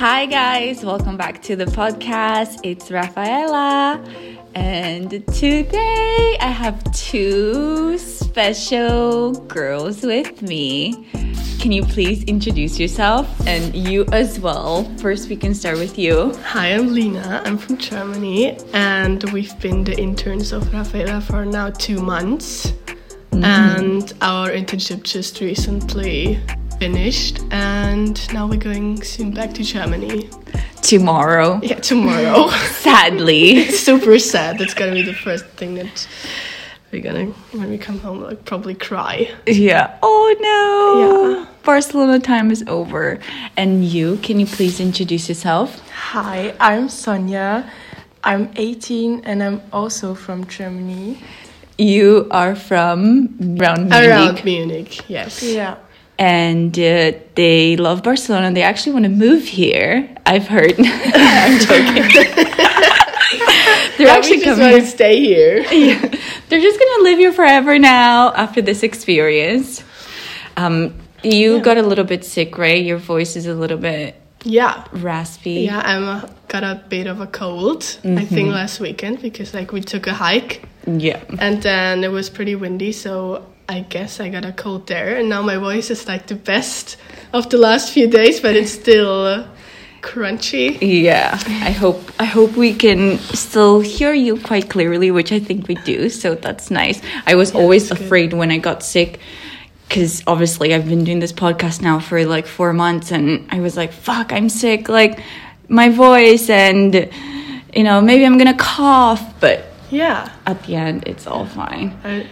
Hi, guys, welcome back to the podcast. It's Raphaella, and today I have two special girls with me. Can you please introduce yourself and you as well? First, we can start with you. Hi, I'm Lina. I'm from Germany, and we've been the interns of Raphaella for now two months. Mm-hmm. And our internship just recently finished, and now we're going soon back to Germany. Tomorrow, Yeah, tomorrow. sadly. Super sad. That's gonna be the first thing that we're gonna when we come home, like probably cry. Yeah. Oh no. Yeah. Barcelona time is over. And you, can you please introduce yourself? Hi, I'm Sonja. I'm 18 and I'm also from Germany. You are from around Munich. Around Munich, yes. Yeah. And uh, they love Barcelona. And they actually want to move here. I've heard. I'm joking. They're But actually coming. to stay here. Yeah. They're just gonna live here forever now after this experience. Um, you got a little bit sick, right? Your voice is a little bit Yeah. raspy. Yeah, I'm uh, got a bit of a cold. I think last weekend because like we took a hike Yeah. and then it was pretty windy, so I guess I got a cold there. And now my voice is like the best of the last few days, but it's still uh, crunchy. Yeah, I hope I hope we can still hear you quite clearly, which I think we do. So that's nice. I was always that's good. afraid when I got sick because obviously I've been doing this podcast now for like four months, and I was like, "Fuck, I'm sick!" Like my voice, and you know, maybe I'm gonna cough, but Yeah. at the end, it's all fine. I,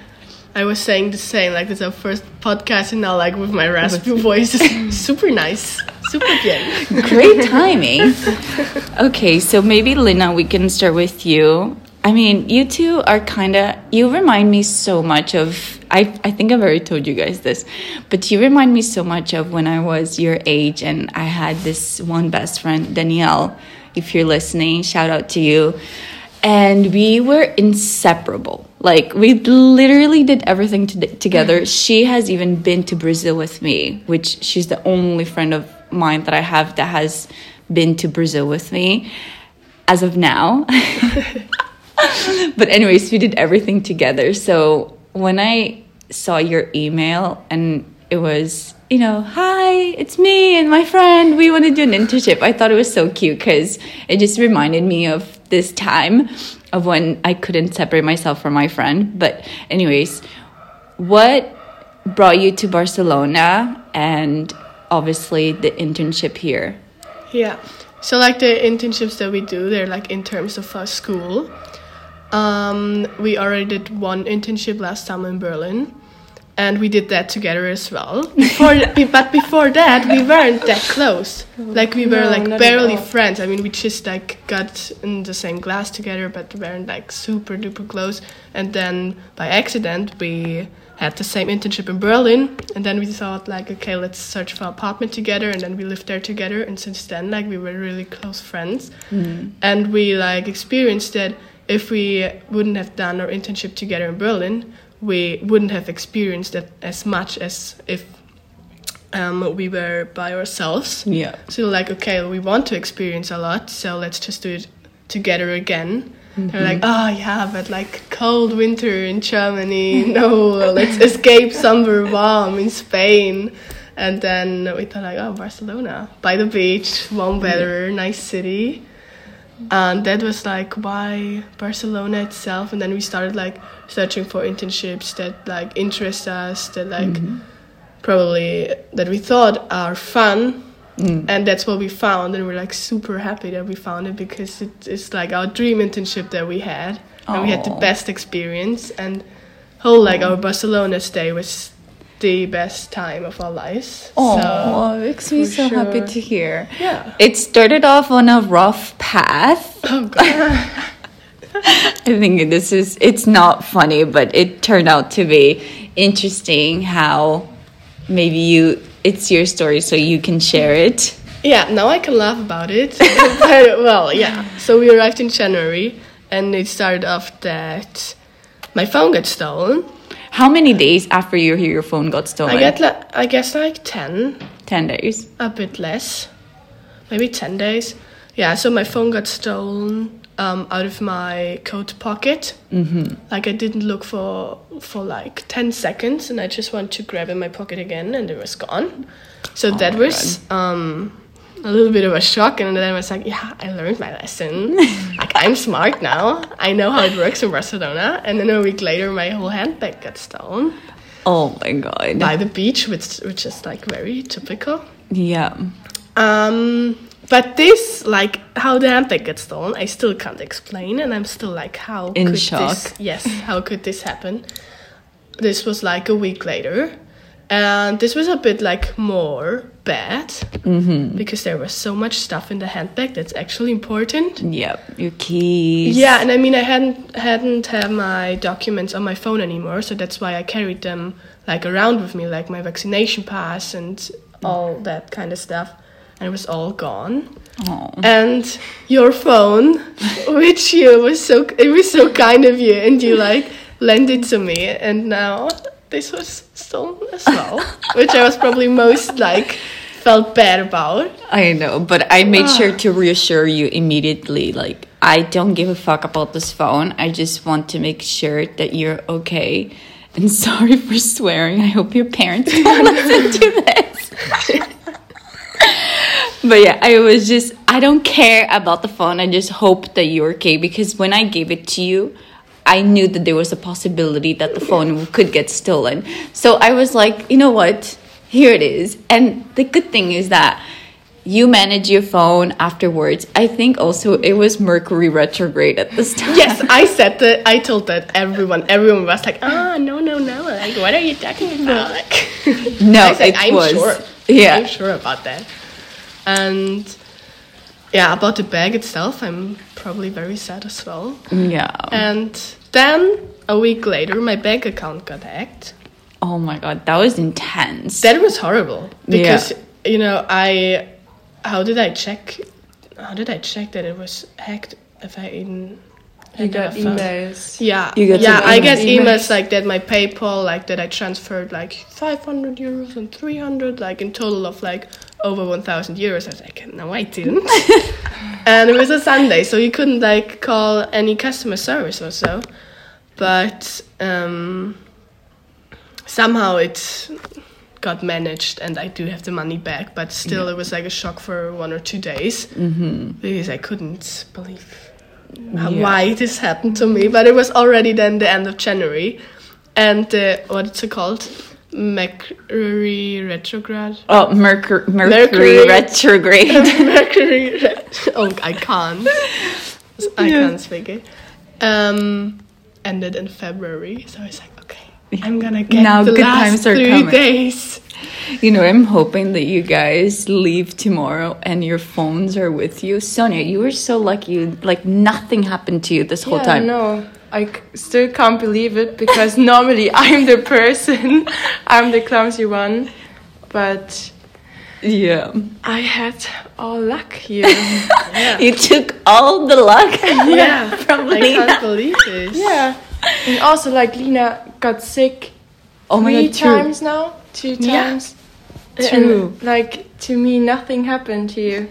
I was saying the same, like it's our first podcast, and now like with my raspy voice, super nice, super bien. Great timing. Okay, so maybe Lina, we can start with you. I mean, you two are kind of you remind me so much of I I think I've already told you guys this, but you remind me so much of when I was your age and I had this one best friend, Danielle. If you're listening, shout out to you. And we were inseparable. Like we literally did everything to- together. Mm. She has even been to Brazil with me, which she's the only friend of mine that I have that has been to Brazil with me as of now. but anyways, we did everything together. So when I saw your email and it was, you know, hi, it's me and my friend. We want to do an internship. I thought it was so cute because it just reminded me of this time of when I couldn't separate myself from my friend. But anyways, what brought you to Barcelona and obviously the internship here? Yeah. So like the internships that we do, they're like in terms of our school. Um, we already did one internship last summer in Berlin, and we did that together as well. Before, but before that, we weren't that close. Like we were No, like barely friends. I mean, we just like got in the same class together, but we weren't like super duper close. And then by accident, we had the same internship in Berlin, and then we thought like, okay, let's search for an apartment together, and then we lived there together. And since then, like we were really close friends, and we like experienced that if we wouldn't have done our internship together in Berlin, we wouldn't have experienced it as much as if um, we were by ourselves. Yeah. So like, okay, we want to experience a lot, so let's just do it together again. They're like, oh yeah, but like cold winter in Germany, no, let's escape somewhere warm in Spain. And then we thought like, oh, Barcelona, by the beach, warm weather, nice city. And that was like why Barcelona itself. And then we started like searching for internships that like interest us, that like mm-hmm. probably that we thought are fun. Mm. And that's what we found and we're like super happy that we found it because it is like our dream internship that we had and we had the best experience. And whole like our barcelona stay was the best time of our lives. Oh, so it makes me so happy to hear. yeah. It started off on a rough path. oh god I think this is it's not funny, but it turned out to be interesting how maybe you it's your story so you can share it. yeah now i can laugh about it but, well yeah so we arrived in january and it started off that my phone got stolen How many days after you hear your phone got stolen? I get, li- I guess, like 10. 10 days. a bit less. maybe 10 days. Yeah, so my phone got stolen um, out of my coat pocket. Mm-hmm. Like I didn't look for for like 10 seconds and I just went to grab in my pocket again and it was gone. So that Oh my was um, a little bit of a shock and then I was like, yeah, I learned my lesson. like I'm smart now. I know how it works in Barcelona. And then a week later my whole handbag got stolen Oh my god. by the beach, which which is like very typical. yeah. Um, but this, like, how the handbag gets stolen, I still can't explain, and I'm still like, how In could shock. this? Yes, how could this happen? This was like a week later, and this was a bit like more bad Mm-hmm. because there was so much stuff in the handbag that's actually important. Yep. Your keys. Yeah, and I mean, I hadn't hadn't had my documents on my phone anymore, so that's why I carried them like around with me, like my vaccination pass and all that kind of stuff, and it was all gone. Oh. And your phone, which you was so it was so kind of you, and you like lent it to me, and now this was stolen as well, which I was probably most like felt bad about. I know, but I made sure ah. to reassure you immediately. Like, I don't give a fuck about this phone. I just want to make sure that you're okay. And sorry for swearing. I hope your parents don't listen to this. But yeah, I was just, I don't care about the phone. I just hope that you're okay because when I gave it to you, I knew that there was a possibility that the phone could get stolen. So I was like, you know what? Here it is. And the good thing is that you manage your phone afterwards. I think also it was Mercury retrograde at this time. Yes, I said that. I told that everyone. Everyone was like, "Ah, no, no, no! Like, what are you talking about?" Like, No, I said, it I'm was- sure. yeah. I'm sure about that. And yeah, about the bag itself, I'm probably very sad as well. Yeah. And then a week later, my bank account got hacked. oh my god, that was intense. That was horrible because you know I. How did I check? How did I check that it was hacked? If I even You had got emails. Yeah, You get yeah. I get emails. emails like that. My PayPal, like that, I transferred like five hundred euros and three hundred, like in total of like over one thousand euros. I was like, no, I didn't. and it was a Sunday, so you couldn't like call any customer service or so. But um, somehow it got managed, and I do have the money back. But still, it was like a shock for one or two days mm-hmm. because I couldn't believe Yeah. why this happened to me. But it was already then the end of January, and uh, what's it called? Mercury retrograde. Oh, Mercury, Mercury, Mercury. retrograde. Mercury. Ret- oh, I can't. I Yeah. can't speak it. Um, ended in February, so I was like, okay, I'm gonna get Now the good last times are three coming. days. you know, I'm hoping that you guys leave tomorrow and your phones are with you. Sonja, you were so lucky. Like nothing happened to you this whole yeah, time. no, I c- still can't believe it because normally I'm the person, I'm the clumsy one, but Yeah. I had all luck here. Yeah, You took all the luck. yeah. from I Lina. can't believe this. yeah, and also like Lina got sick Oh my three god, true. times now, two Yeah. times. True. And, like to me, nothing happened here.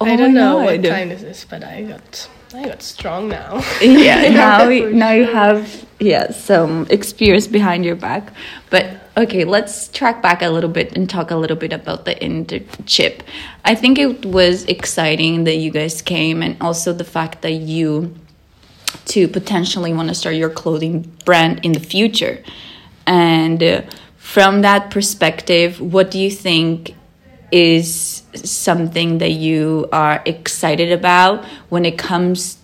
Oh I don't my know what time this is, but I got I got strong now. yeah, now now you have yeah some experience behind your back. But okay let's track back a little bit and talk a little bit about the internship. I think it was exciting that you guys came and also the fact that you to potentially want to start your clothing brand in the future. And uh, from that perspective what do you think is something that you are excited about when it comes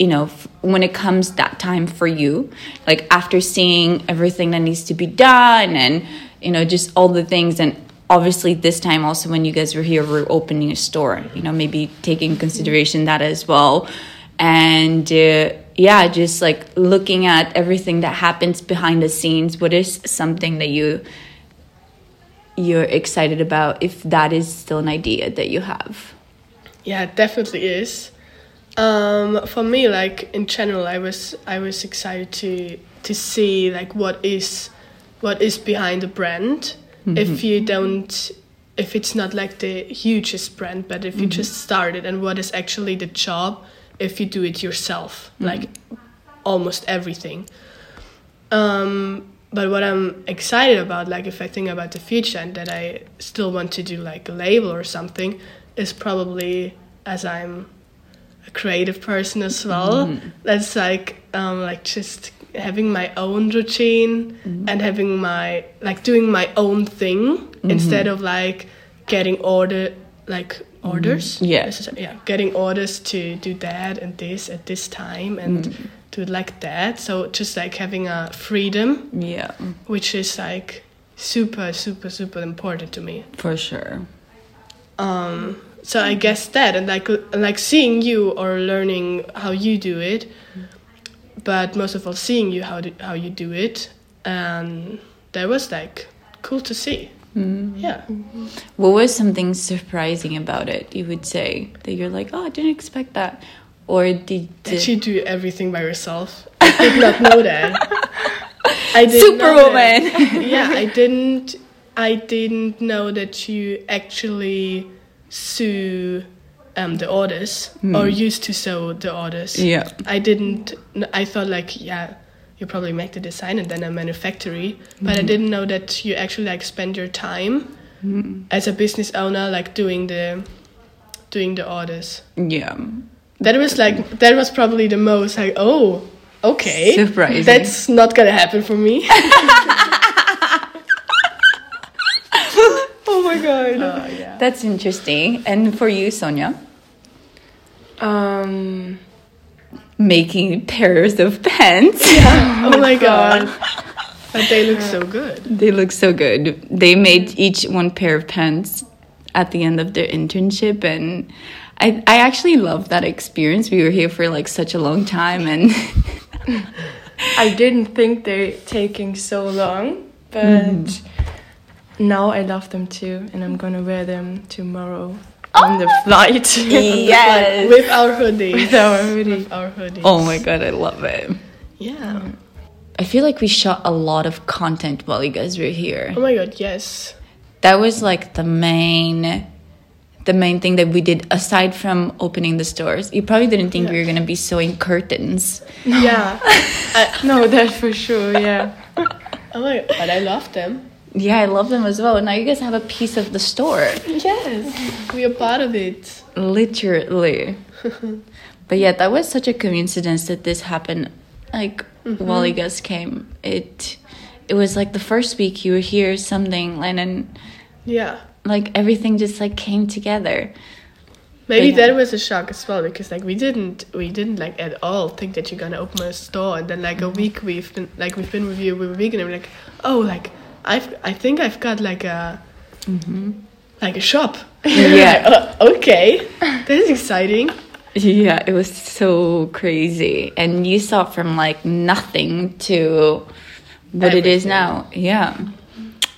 you know when it comes that time for you. Like after seeing everything that needs to be done and you know just all the things and obviously this time also when you guys were here we're opening a store you know maybe taking consideration that as well. And uh, yeah just like looking at everything that happens behind the scenes what is something that you you're excited about if that is still an idea that you have Yeah, it definitely is. Um, for me, like in general, I was I was excited to to see like what is what is behind the brand. If you don't if it's not like the hugest brand, but if you just started and what is actually the job if you do it yourself, like almost everything. Um, but what I'm excited about, like if I think about the future and that I still want to do like a label or something, is probably as I'm a creative person as well. Mm-hmm. That's like um, like just having my own routine mm-hmm. and having my like doing my own thing mm-hmm. instead of like getting order like orders. Yeah. Yeah, getting orders to do that and this at this time and do it like that. So just like having a freedom Yeah, which is like super super super important to me for sure. um so i guess that and like like seeing you or learning how you do it but most of all seeing you how do, how you do it and that was like cool to see yeah What was something surprising about it? You would say that you're like, oh, I didn't expect that, or did did she do everything by herself? I did not know that. I know Superwoman? yeah i didn't i didn't know that you actually sew um, the orders hmm. or used to sew the orders Yeah. i didn't i thought like yeah you probably make the design and then a manufactory but i hmm. didn't know that you actually like spend your time hmm. as a business owner like doing the doing the orders. Yeah, that was like that was probably the most like oh okay Surprising. that's not gonna happen for me Oh my god. oh yeah That's interesting. And for you, Sonja, Um, making pairs of pants. yeah. oh my god but they look so good They look so good. They made each one pair of pants at the end of their internship and I, I actually love that experience. We were here for like such a long time and I didn't think they're taking so long, but Mm-hmm. now I love them too, and I'm gonna wear them tomorrow on the flight. yes. with our hoodie With our hoodie. with our hoodie Oh my god, I love it. yeah I feel like we shot a lot of content while you guys were here. oh my god yes That was like the main the main thing that we did aside from opening the stores. You probably didn't think we were gonna be sewing curtains. yeah no, that's for sure. Yeah. oh my but i love them Yeah, I love them as well. Now you guys have a piece of the store. yes we are part of it Literally. but yeah, that was such a coincidence that this happened like mm-hmm. while you guys came. It it was like the first week you were here something and then yeah like everything just like came together. Maybe Yeah. that was a shock as well because like we didn't we didn't like at all think that you're gonna open a store and then like a week we've been like we've been with you with a week and we're like oh like I've I think I've got like a like a shop Yeah. Uh, okay that is exciting Yeah, it was so crazy. And you saw from like nothing to what it is now. Yeah.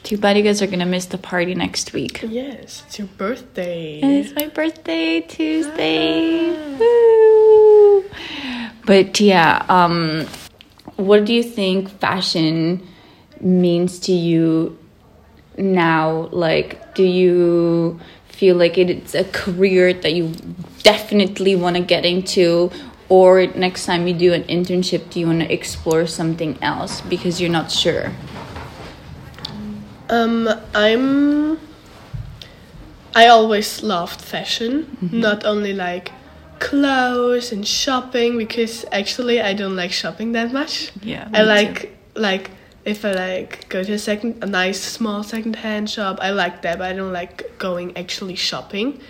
Too bad you guys are gonna miss the party next week. yes it's your birthday And it's my birthday Tuesday. Woo. But yeah, um, what do you think fashion means to you now? Like, do you feel like it's a career that you definitely want to get into? Or next time you do an internship, do you want to explore something else because you're not sure? Um, I'm. I always loved fashion, not only like clothes and shopping, because actually I don't like shopping that much. Yeah, I like like if I like go to a second a nice small second hand shop. I like that, but I don't like going actually shopping.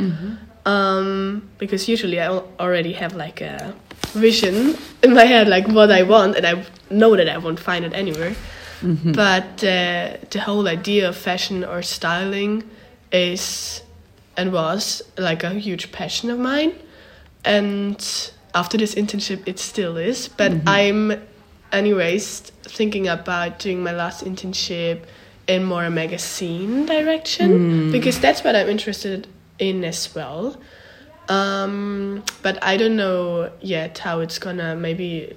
Um, because usually I already have like a vision in my head, like what I want, and I know that I won't find it anywhere. But uh, the whole idea of fashion or styling is and was like a huge passion of mine. And after this internship, it still is. But I'm, anyways, thinking about doing my last internship in more a magazine direction because that's what I'm interested in as well. Um, but I don't know yet how it's gonna maybe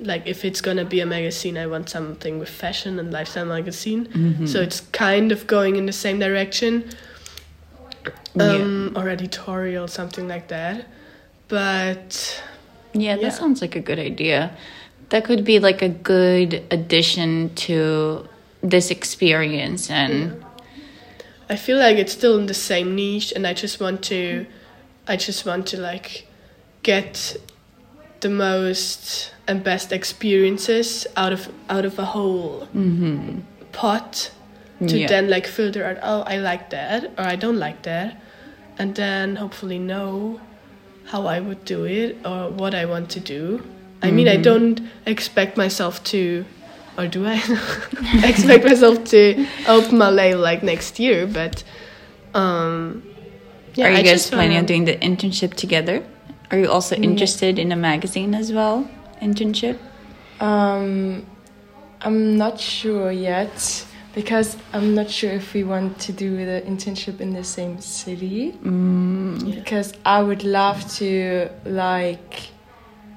like if it's gonna be a magazine i want something with fashion and lifestyle magazine. So it's kind of going in the same direction. Um, or editorial, something like that. But Yeah, that sounds like a good idea. That could be like a good addition to this experience and I feel like it's still in the same niche, and I just want to, I just want to like get the most and best experiences out of out of a whole pot to Yeah. then like filter out. Oh, I like that, or I don't like that, and then hopefully know how I would do it or what I want to do. I mean, I don't expect myself to, or do I expect myself to open my label like next year? But um, yeah, Are you I guys planning on doing the internship together? Are you also interested in a magazine as well? Internship? Um, I'm not sure yet because I'm not sure if we want to do the internship in the same city. Mm, Because I would love to like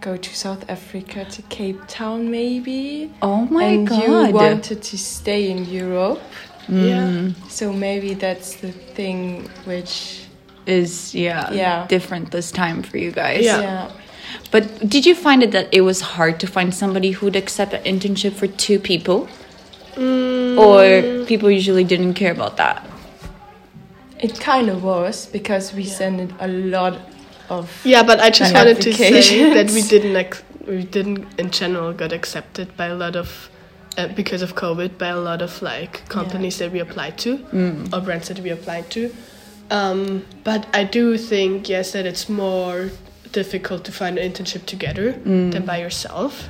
go to South Africa to Cape Town maybe. Oh my and god. you wanted to stay in Europe, Yeah. Mm, so maybe that's the thing which Is yeah, Yeah. different this time for you guys. Yeah. yeah. But did you find it that it was hard to find somebody who'd accept an internship for two people? Mm, Or people usually didn't care about that? It kind of was because we sent a lot of Yeah, but I just wanted to say that we didn't ex- we didn't in general got accepted by a lot of uh, because of COVID by a lot of like companies that we applied to Mm. or brands that we applied to. Um, but I do think yes that it's more difficult to find an internship together than by yourself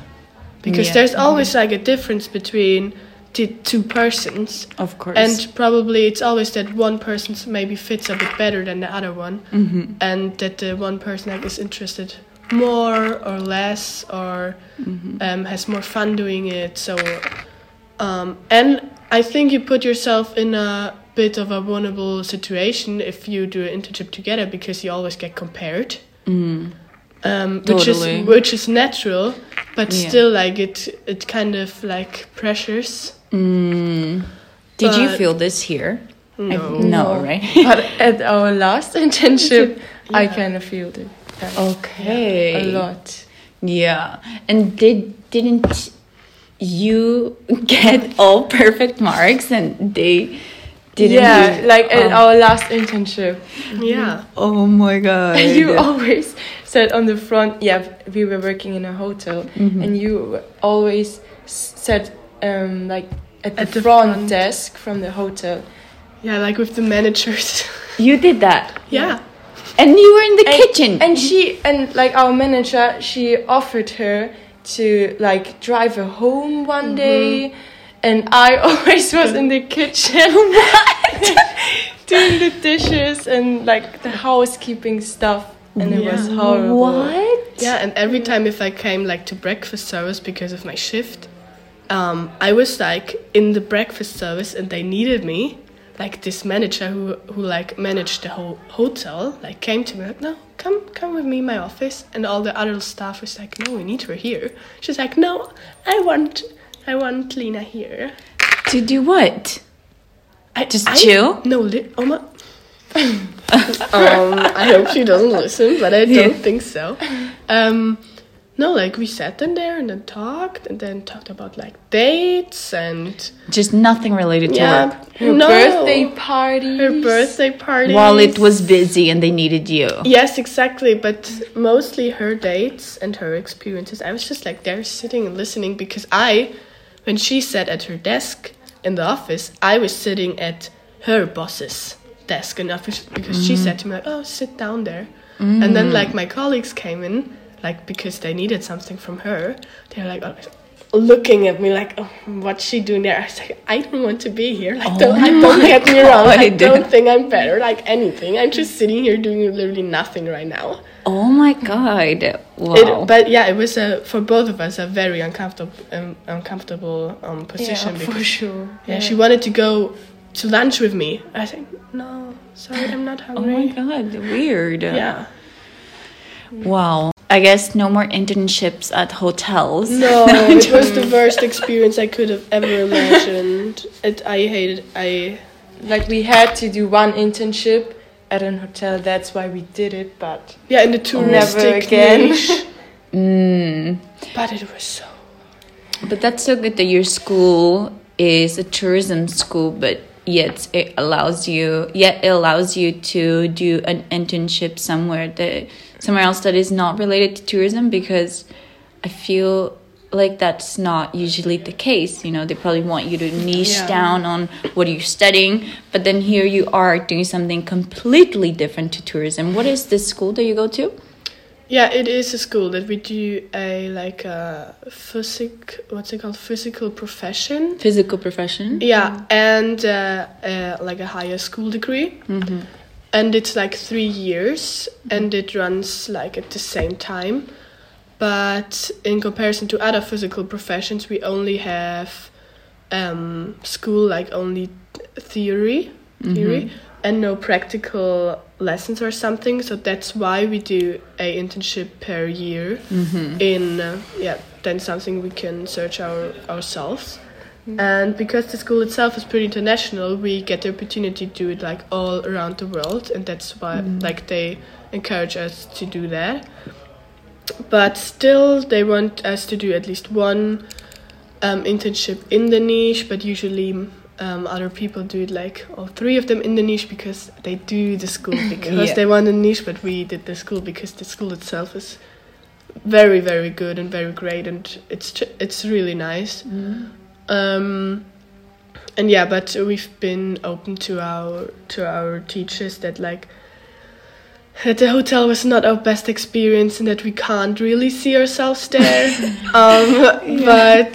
because Yeah. there's always like a difference between the two persons Of course. and probably it's always that one person maybe fits a bit better than the other one Mm-hmm. and that the one person like is interested more or less or Mm-hmm. um, has more fun doing it so um, and i think you put yourself in a bit of a vulnerable situation if you do an internship together because you always get compared Mm. Um, which Totally. is which is natural but Yeah. still like it it kind of like pressures Mm. Did you feel this here? I- No. no, right? but at our last internship I kind of feel it. yeah. okay. A lot. Yeah. And did didn't you get all perfect marks and they didn't yeah, like at Oh. our last internship. yeah Oh my god. You always said on the front, yeah, we were working in a hotel, Mhm. and you always s- said, um, like, at the, At the front, front. desk from the hotel. yeah like with the managers You did that. yeah And you were in the And- kitchen. And she, and like our manager, she offered her to like drive her home one day. And I always was in the kitchen doing the dishes and like the housekeeping stuff. And it was horrible. what? Yeah, and every time if I came like to breakfast service because of my shift, um, I was like in the breakfast service and they needed me. Like this manager who who like managed the whole hotel like came to me like no come come with me in my office and all the other staff was like no we need her here. She's like no I want I want Lina here. To do what? I, Just I- chill? No, li- Oma. um, I hope she doesn't listen, but I don't think so. Um, no, like we sat in there and then talked and then talked about like dates and Just nothing related to yeah, work. Her no, birthday party. her birthday party. While it was busy and they needed you. Yes, exactly. But mostly her dates and her experiences. I was just like there sitting and listening because I, when she sat at her desk in the office, I was sitting at her boss's desk office because she said to me like, "Oh, sit down there." And then like my colleagues came in like because they needed something from her. They were like. Oh, Looking at me like, oh, what's she doing there? I was like, I don't want to be here. Like, don't, Oh don't get me wrong. I don't think I'm better, like anything. I'm just sitting here doing literally nothing right now. Oh my god. Wow. It, but yeah, it was a, for both of us a very uncomfortable, um, uncomfortable um, yeah, position for because sure. yeah, she wanted to go to lunch with me. I said, no, sorry, I'm not hungry. oh my hungry. god, weird. yeah, Wow. I guess no more internships at hotels. no, it was the worst experience I could have ever imagined. It, I hated. I Like we had to do one internship at an hotel. That's why we did it, but Yeah, in the touristic again. niche. Mm. But it was so. But that's so good that your school is a tourism school, but yet it allows you yet it allows you to do an internship somewhere that somewhere else that is not related to tourism because I feel like that's not usually the case. You know, they probably want you to niche Yeah. down on what are you studying, but then here you are doing something completely different to tourism. What is this school that you go to? Yeah, it is a school that we do a like a physic. What's it called? Physical profession. Physical profession. Yeah, and uh, uh, like a higher school degree. Mm-hmm. and it's like three years and it runs like at the same time but in comparison to other physical professions we only have um, school like only theory theory and no practical lessons or something so that's why we do a internship per year. In uh, yeah then something we can search our ourselves. And because the school itself is pretty international we get the opportunity to do it like all around the world and that's why like they encourage us to do that. But still they want us to do at least one um, internship in the niche but usually um, other people do it like all three of them in the niche because they do the school because Yeah. they want a niche but we did the school because the school itself is very very good and very great and it's ch- it's really nice um, and yeah, but we've been open to our to our teachers that like that the hotel was not our best experience and that we can't really see ourselves there. um, But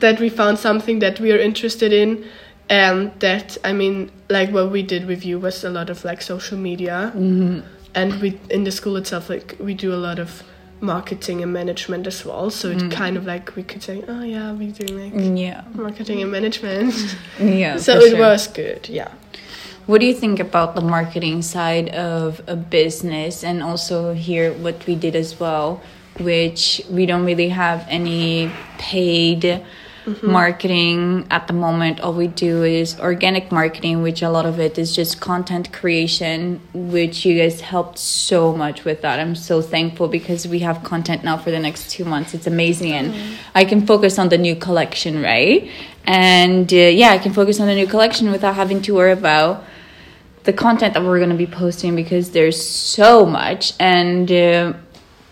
that we found something that we are interested in, and that I mean, like what we did with you was a lot of like social media, mm-hmm. and we in the school itself like we do a lot of marketing and management as well. So it mm. kind of like we could say, oh yeah, we're doing like mm, Yeah. marketing and management. Yeah. so it sure. was good, yeah. What do you think about the marketing side of a business and also here what we did as well, which we don't really have any paid marketing at the moment. All we do is organic marketing, which a lot of it is just content creation, which you guys helped so much with that. I'm so thankful because we have content now for the next two months. It's amazing. And I can focus on the new collection, right? And uh, yeah, I can focus on the new collection without having to worry about the content that we're going to be posting because there's so much and uh,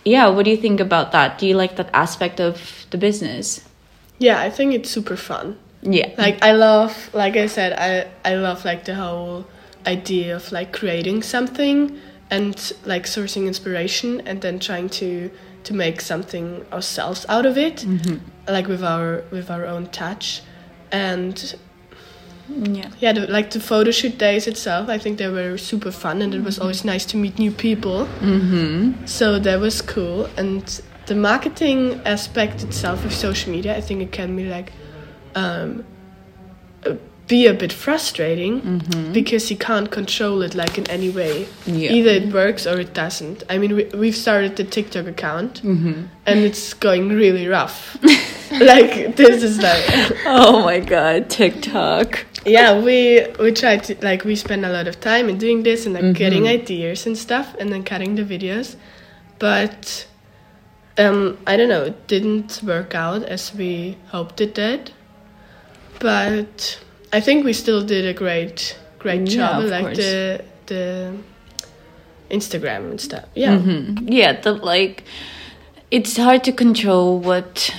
yeah what do you think about that do you like that aspect of the business Yeah, I think it's super fun. yeah Like I love, like I said, I I love like the whole idea of like creating something and like sourcing inspiration and then trying to to make something ourselves out of it, like with our with our own touch, and yeah yeah, the, like the photo shoot days itself, I think they were super fun and it was always nice to meet new people. mm-hmm So that was cool. And the marketing aspect itself of social media, I think it can be like um, be a bit frustrating because you can't control it like in any way. Yeah. Either it works or it doesn't. I mean, we, we've started the TikTok account mm-hmm. and it's going really rough. like this is like oh my god tiktok yeah we we try to like we spend a lot of time in doing this and like getting ideas and stuff and then cutting the videos but um i don't know it didn't work out as we hoped it did but i think we still did a great great job like course. the the instagram and stuff yeah Mhm. yeah the like it's hard to control what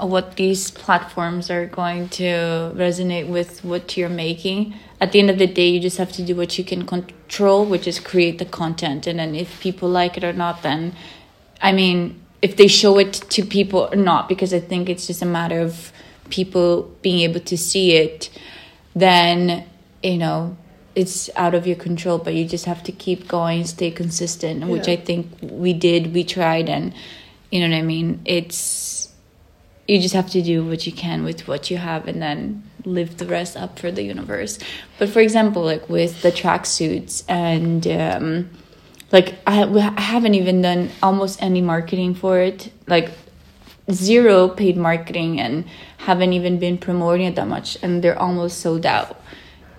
what these platforms are going to resonate with what you're making at the end of the day you just have to do what you can control which is create the content and then if people like it or not then i mean if they show it to people or not because i think it's just a matter of people being able to see it then you know it's out of your control but you just have to keep going stay consistent which i think we did we tried and you know what i mean? It's you just have to do what you can with what you have and then live the rest up for the universe. But for example like with the tracksuits and um like I, I haven't even done almost any marketing for it. Like zero paid marketing and haven't even been promoting it that much and they're almost sold out.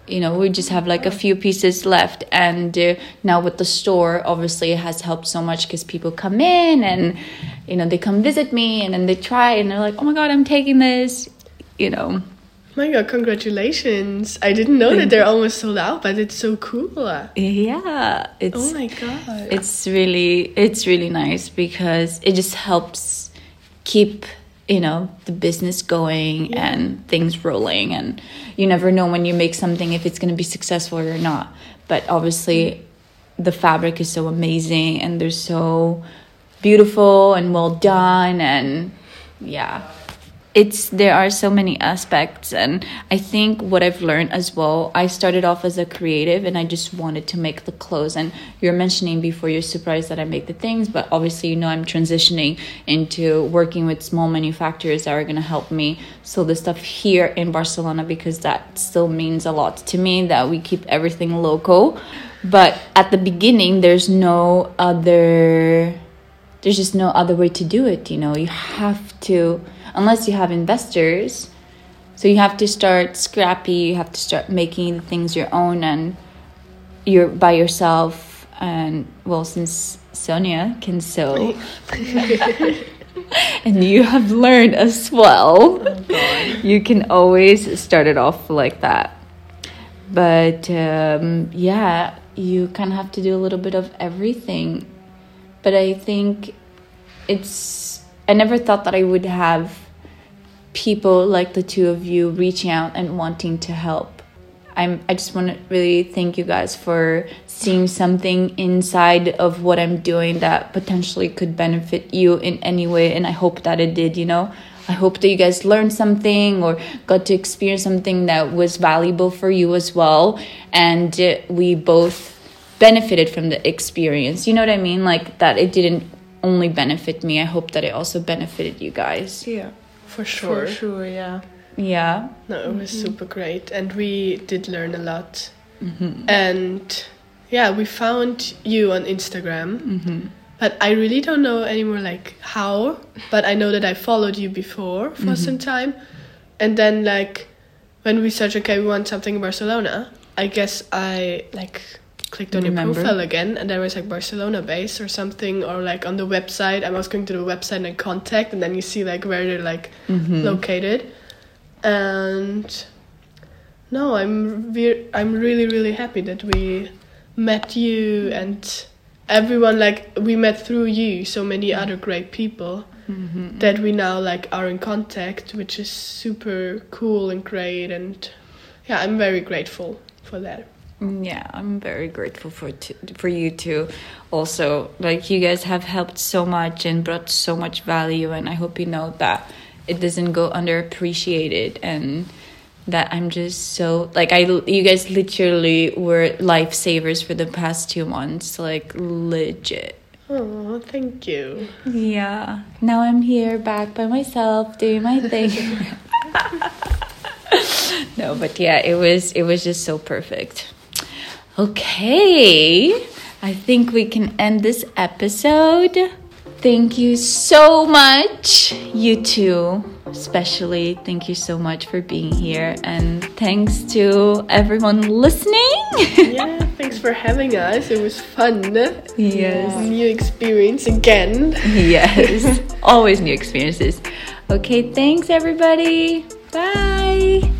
You know we just have like a few pieces left and uh, now with the store obviously it has helped so much because people come in and you know they come visit me and then they try and they're like oh my god i'm taking this you know My God, congratulations! I didn't know that they're almost sold out, but it's so cool. yeah it's Oh my God! it's really it's really nice because it just helps keep you know the business going and things rolling and you never know when you make something if it's going to be successful or not but obviously the fabric is so amazing and they're so beautiful and well done and yeah it's there are so many aspects and i think what i've learned as well i started off as a creative and i just wanted to make the clothes. And you're mentioning before you're surprised that i make the things but obviously you know i'm transitioning into working with small manufacturers that are going to help me sew the stuff here in barcelona because that still means a lot to me that we keep everything local. But at the beginning there's no other there's just no other way to do it you know? You have to unless you have investors. So you have to start scrappy you have to start making things your own and you're by yourself and well since sonja can sew. And you have learned as well. You can always start it off like that. But um, yeah you kind of have to do a little bit of everything. But i think it's i never thought that i would have people like the two of you reaching out and wanting to help. I'm i just want to really thank you guys for seeing something inside of what i'm doing that potentially could benefit you in any way and i hope that it did you know? I hope that you guys learned something or got to experience something that was valuable for you as well and uh, we both benefited from the experience. You know what i mean? Like that it didn't only benefit me i hope that it also benefited you guys Yeah, For sure. for sure. Yeah. yeah No, it was mm-hmm. super great, and we did learn a lot. Mm-hmm. And yeah, we found you on Instagram, mm-hmm. but I really don't know anymore like how. But I know that I followed you before for some time, and then like when we searched, okay, we want something in Barcelona. I guess I like clicked on Remember. your profile again, and there was like Barcelona base or something, or like on the website. I was going to the website and contact, and then you see like where they're like mm-hmm. located. And no i'm re- i'm really really happy that we met you and everyone like we met through you so many mm-hmm. other great people mm-hmm. that we now like are in contact which is super cool and great. And yeah i'm very grateful for that Mm, yeah, I'm very grateful for t- for you too. Also, like you guys have helped so much and brought so much value, and I hope you know that it doesn't go underappreciated and that I'm just so like I you guys literally were lifesavers for the past two months, like legit. oh thank you Yeah. Now I'm here back by myself doing my thing. no, but yeah, it was it was just so perfect. Okay. I think we can end this episode. Thank you so much, you two, especially. Thank you so much for being here. And thanks to everyone listening. yeah thanks for having us it was fun yes. new experience again Yes. Always new experiences. Okay, thanks everybody. Bye.